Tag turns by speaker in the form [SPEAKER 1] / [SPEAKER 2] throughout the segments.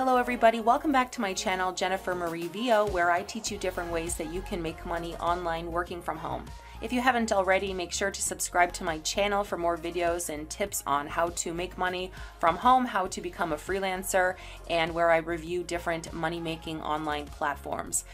[SPEAKER 1] Hello everybody, welcome back to my channel Jennifer Marie VO where I teach you different ways that you can make money online working from home. If you haven't already, make sure to subscribe to my channel for more videos and tips on how to make money from home, how to become a freelancer, and where I review different money making online platforms.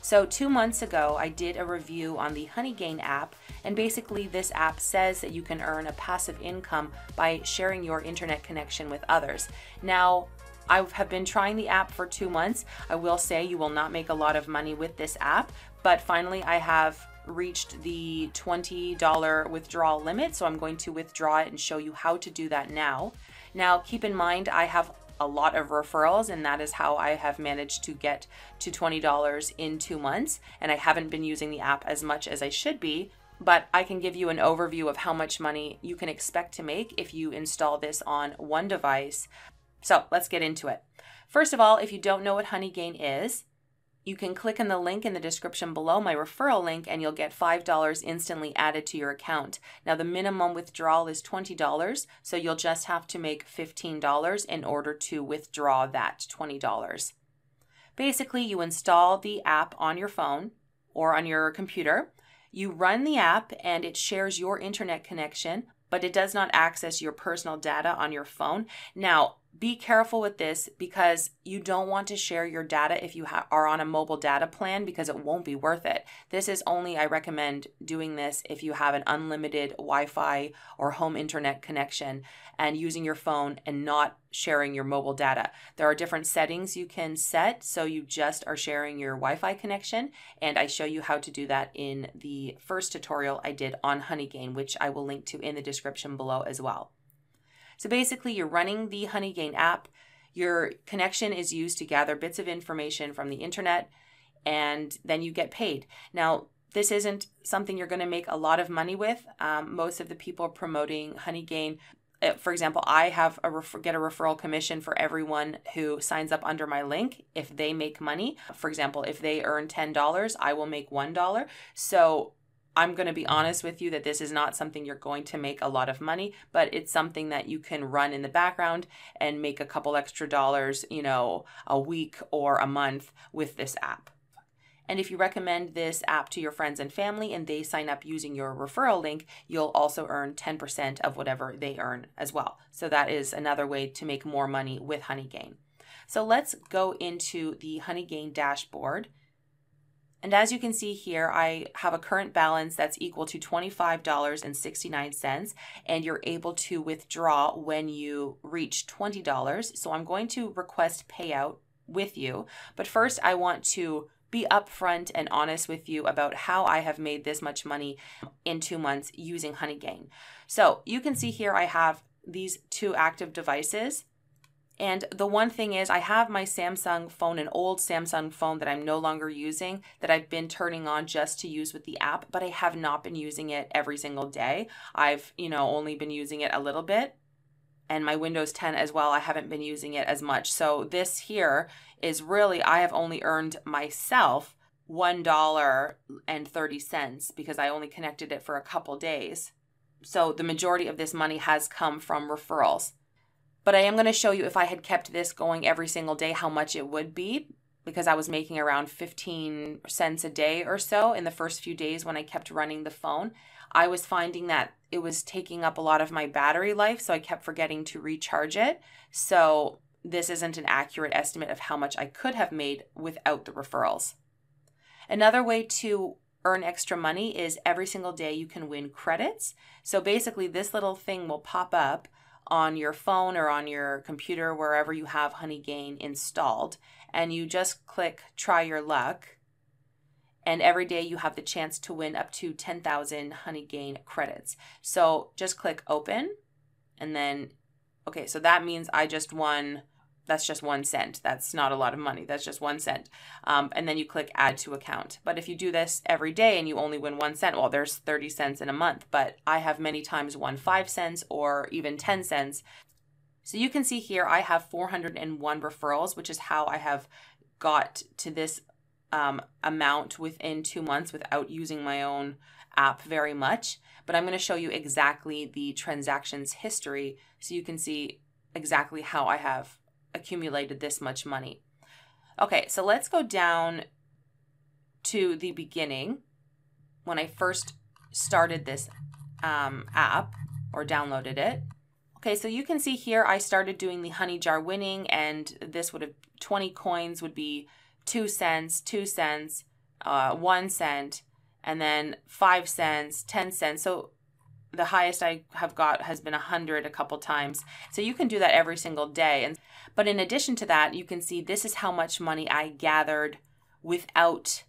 [SPEAKER 1] So, two months ago, I did a review on the Honeygain app, and basically, this app says that you can earn a passive income by sharing your internet connection with others. Now, I have been trying the app for two months. I will say you will not make a lot of money with this app, but finally, I have reached the $20 withdrawal limit, so I'm going to withdraw it and show you how to do that now. Now, keep in mind, I have a lot of referrals, and that is how I have managed to get to $20 in two months. And I haven't been using the app as much as I should be, but I can give you an overview of how much money you can expect to make if you install this on one device. So let's get into it. First of all, if you don't know what Honeygain is, you can click on the link in the description below my referral link and you'll get $5 instantly added to your account. Now, the minimum withdrawal is $20, so you'll just have to make $15 in order to withdraw that $20. Basically, you install the app on your phone or on your computer. You run the app and it shares your internet connection, but it does not access your personal data on your phone. Now, be careful with this because you don't want to share your data if you ha- are on a mobile data plan because it won't be worth it. This is only, I recommend doing this if you have an unlimited Wi Fi or home internet connection and using your phone and not sharing your mobile data. There are different settings you can set so you just are sharing your Wi Fi connection. And I show you how to do that in the first tutorial I did on Honeygain, which I will link to in the description below as well. So basically, you're running the Honeygain app. Your connection is used to gather bits of information from the internet, and then you get paid. Now, this isn't something you're going to make a lot of money with. Um, most of the people promoting Honeygain uh, for example, I have a get a referral commission for everyone who signs up under my link if they make money. For example, if they earn $10, I will make $1. So I'm going to be honest with you that this is not something you're going to make a lot of money, but it's something that you can run in the background and make a couple extra dollars, you know, a week or a month with this app. And if you recommend this app to your friends and family and they sign up using your referral link, you'll also earn 10% of whatever they earn as well. So that is another way to make more money with Honeygain. So let's go into the Honeygain dashboard and as you can see here, I have a current balance that's equal to $25.69, and you're able to withdraw when you reach $20. So I'm going to request payout with you. But first, I want to be upfront and honest with you about how I have made this much money in two months using Honeygain. So you can see here I have these two active devices and the one thing is, I have my Samsung phone, an old Samsung phone that I'm no longer using, that I've been turning on just to use with the app, but I have not been using it every single day. I've, you know, only been using it a little bit. And my Windows 10 as well, I haven't been using it as much. So this here is really, I have only earned myself $1.30 because I only connected it for a couple days. So the majority of this money has come from referrals. But I am going to show you if I had kept this going every single day, how much it would be because I was making around 15 cents a day or so in the first few days when I kept running the phone. I was finding that it was taking up a lot of my battery life, so I kept forgetting to recharge it. So, this isn't an accurate estimate of how much I could have made without the referrals. Another way to earn extra money is every single day you can win credits. So, basically, this little thing will pop up on your phone or on your computer, wherever you have Honeygain installed, and you just click try your luck. And every day you have the chance to win up to 10,000 Honeygain credits. So just click open and then, okay, so that means I just won that's just one cent. That's not a lot of money. That's just one cent. Um, and then you click add to account. But if you do this every day and you only win one cent, well, there's 30 cents in a month. But I have many times won five cents or even 10 cents. So you can see here I have 401 referrals, which is how I have got to this um, amount within two months without using my own app very much. But I'm going to show you exactly the transactions history so you can see exactly how I have accumulated this much money. Okay, so let's go down to the beginning when I first started this um, app or downloaded it. Okay, so you can see here I started doing the honey jar winning, and this would have 20 coins would be two cents, two cents, uh, one cent, and then five cents, 10 cents. So the highest I have got has been a hundred a couple times. So you can do that every single day. And but in addition to that, you can see this is how much money I gathered without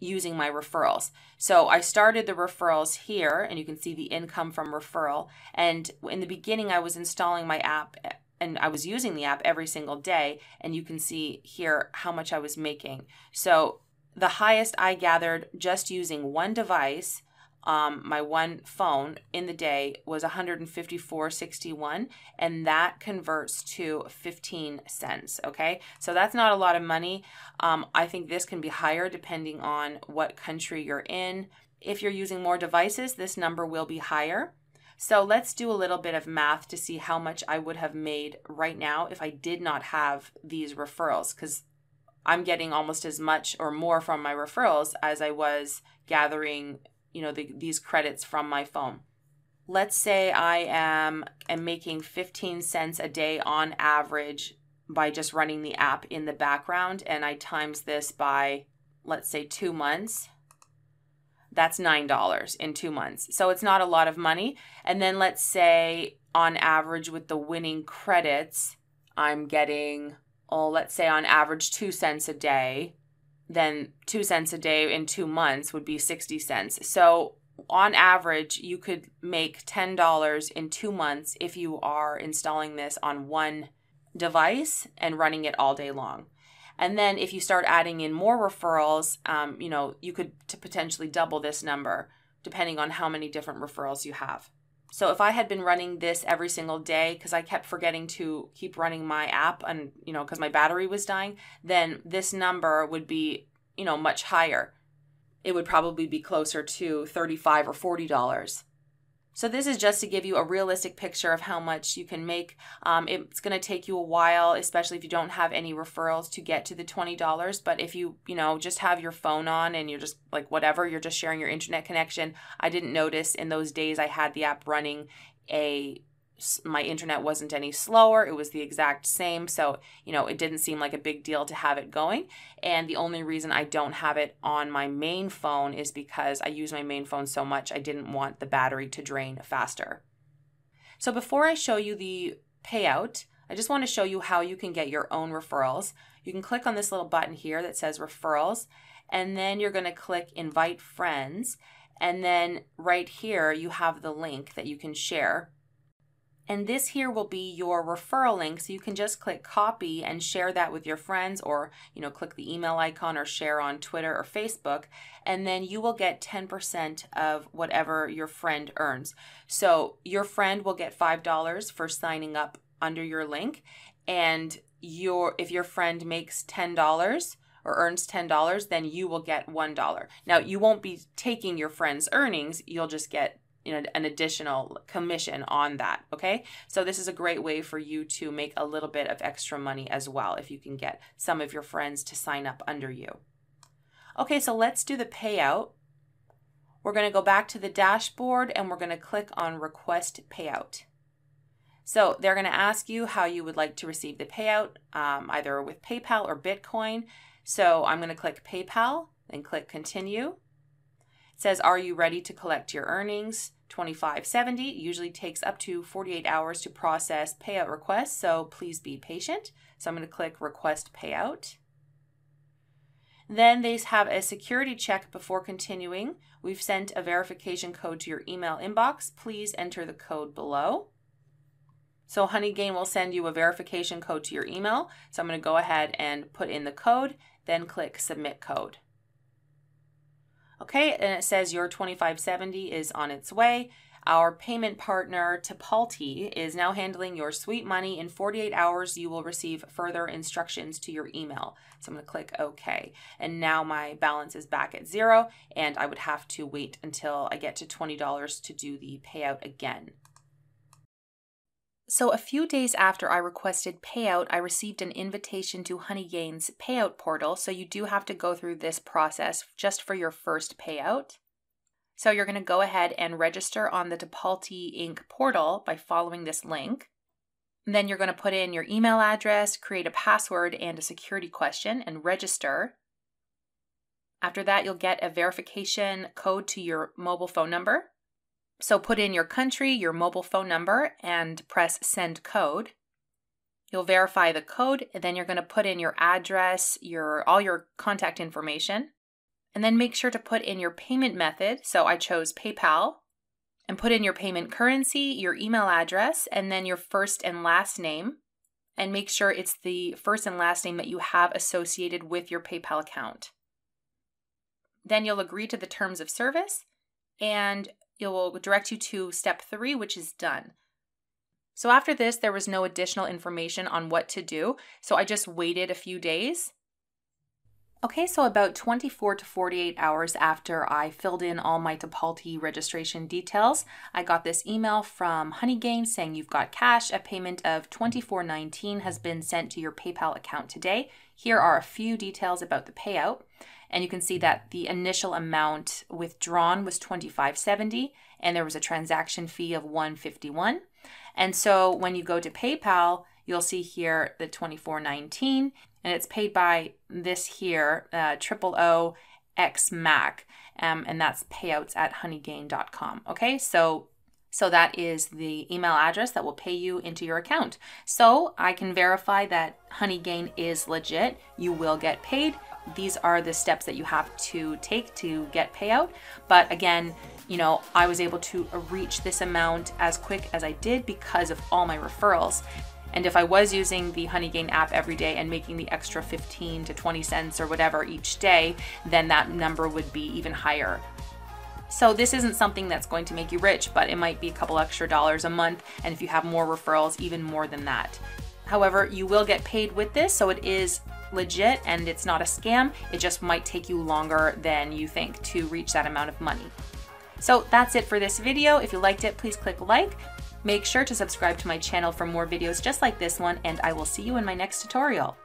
[SPEAKER 1] using my referrals. So I started the referrals here and you can see the income from referral. And in the beginning, I was installing my app and I was using the app every single day. And you can see here how much I was making. So the highest I gathered just using one device um, my one phone in the day was 154.61 and that converts to 15 cents okay? So that's not a lot of money. Um, i think this can be higher depending on what country you're in. If you're using more devices this number will be higher. So let's do a little bit of math to see how much i would have made right now if i did not have these referrals because i'm getting almost as much or more from my referrals as i was gathering you know, the, these credits from my phone. Let's say I am, am making 15 cents a day on average by just running the app in the background and I times this by, let's say, two months. That's $9 in two months. So it's not a lot of money. And then let's say on average with the winning credits, I'm getting, oh, let's say on average two cents a day then two cents a day in two months would be 60 cents. So on average, you could make $10 in two months if you are installing this on one device and running it all day long. And then if you start adding in more referrals, um, you know, you could potentially double this number depending on how many different referrals you have. So if I had been running this every single day because I kept forgetting to keep running my app and you know because my battery was dying, then this number would be, you know, much higher. It would probably be closer to 35 or 40 dollars. So this is just to give you a realistic picture of how much you can make. Um, it's going to take you a while, especially if you don't have any referrals to get to the $20. But if you, you know, just have your phone on and you're just like whatever, you're just sharing your internet connection. I didn't notice in those days I had the app running a my internet wasn't any slower. It was the exact same. So, you know, it didn't seem like a big deal to have it going. And the only reason I don't have it on my main phone is because I use my main phone so much, I didn't want the battery to drain faster. So, before I show you the payout, I just want to show you how you can get your own referrals. You can click on this little button here that says referrals, and then you're going to click invite friends. And then right here, you have the link that you can share and this here will be your referral link. So you can just click copy and share that with your friends or, you know, click the email icon or share on Twitter or Facebook. And then you will get 10% of whatever your friend earns. So your friend will get $5 for signing up under your link. And your if your friend makes $10, or earns $10, then you will get $1. Now, you won't be taking your friend's earnings, you'll just get you know an additional commission on that okay? So this is a great way for you to make a little bit of extra money as well if you can get some of your friends to sign up under you. Okay so let's do the payout. We're going to go back to the dashboard and we're going to click on request payout. So they're going to ask you how you would like to receive the payout um, either with paypal or bitcoin. So i'm going to click paypal and click continue. It says, Are you ready to collect your earnings? 2570 usually takes up to 48 hours to process payout requests, so please be patient. So I'm going to click request payout. Then they have a security check before continuing. We've sent a verification code to your email inbox. Please enter the code below. So HoneyGain will send you a verification code to your email. So I'm going to go ahead and put in the code, then click submit code. Okay, and it says your 2570 is on its way. Our payment partner, Tipalti, is now handling your sweet money. In 48 hours, you will receive further instructions to your email. So I'm going to click OK. And now my balance is back at zero, and I would have to wait until I get to $20 to do the payout again. So, a few days after I requested payout, I received an invitation to Honeygain's payout portal. So, you do have to go through this process just for your first payout. So, you're going to go ahead and register on the Tipalti Inc. portal by following this link. And then you're going to put in your email address, create a password and a security question, and register. After that, you'll get a verification code to your mobile phone number. So put in your country, your mobile phone number, and press send code. You'll verify the code, and then you're going to put in your address, your all your contact information, and then make sure to put in your payment method. So I chose PayPal, and put in your payment currency, your email address, and then your first and last name, and make sure it's the first and last name that you have associated with your PayPal account. Then you'll agree to the terms of service, and it will direct you to step three, which is done. So after this, there was no additional information on what to do, so I just waited a few days. Okay, so about 24 to 48 hours after I filled in all my Tipalti registration details, I got this email from Honeygain saying you've got cash. A payment of $24.19 has been sent to your PayPal account today. Here are a few details about the payout. And you can see that the initial amount withdrawn was 2570 and there was a transaction fee of 151. And so when you go to PayPal, you'll see here the 2419 and it's paid by this here, uh, triple O X Mac. Um, and that's payouts at honeygain.com. Okay, so so that is the email address that will pay you into your account. So I can verify that Honeygain is legit. You will get paid these are the steps that you have to take to get payout. But again, you know, I was able to reach this amount as quick as I did because of all my referrals. And if I was using the Honeygain app every day and making the extra 15 to 20 cents or whatever each day, then that number would be even higher. So this isn't something that's going to make you rich, but it might be a couple extra dollars a month. And if you have more referrals, even more than that. However, you will get paid with this, so it is legit and it's not a scam. It just might take you longer than you think to reach that amount of money. So that's it for this video. If you liked it, please click like. Make sure to subscribe to my channel for more videos just like this one, and I will see you in my next tutorial.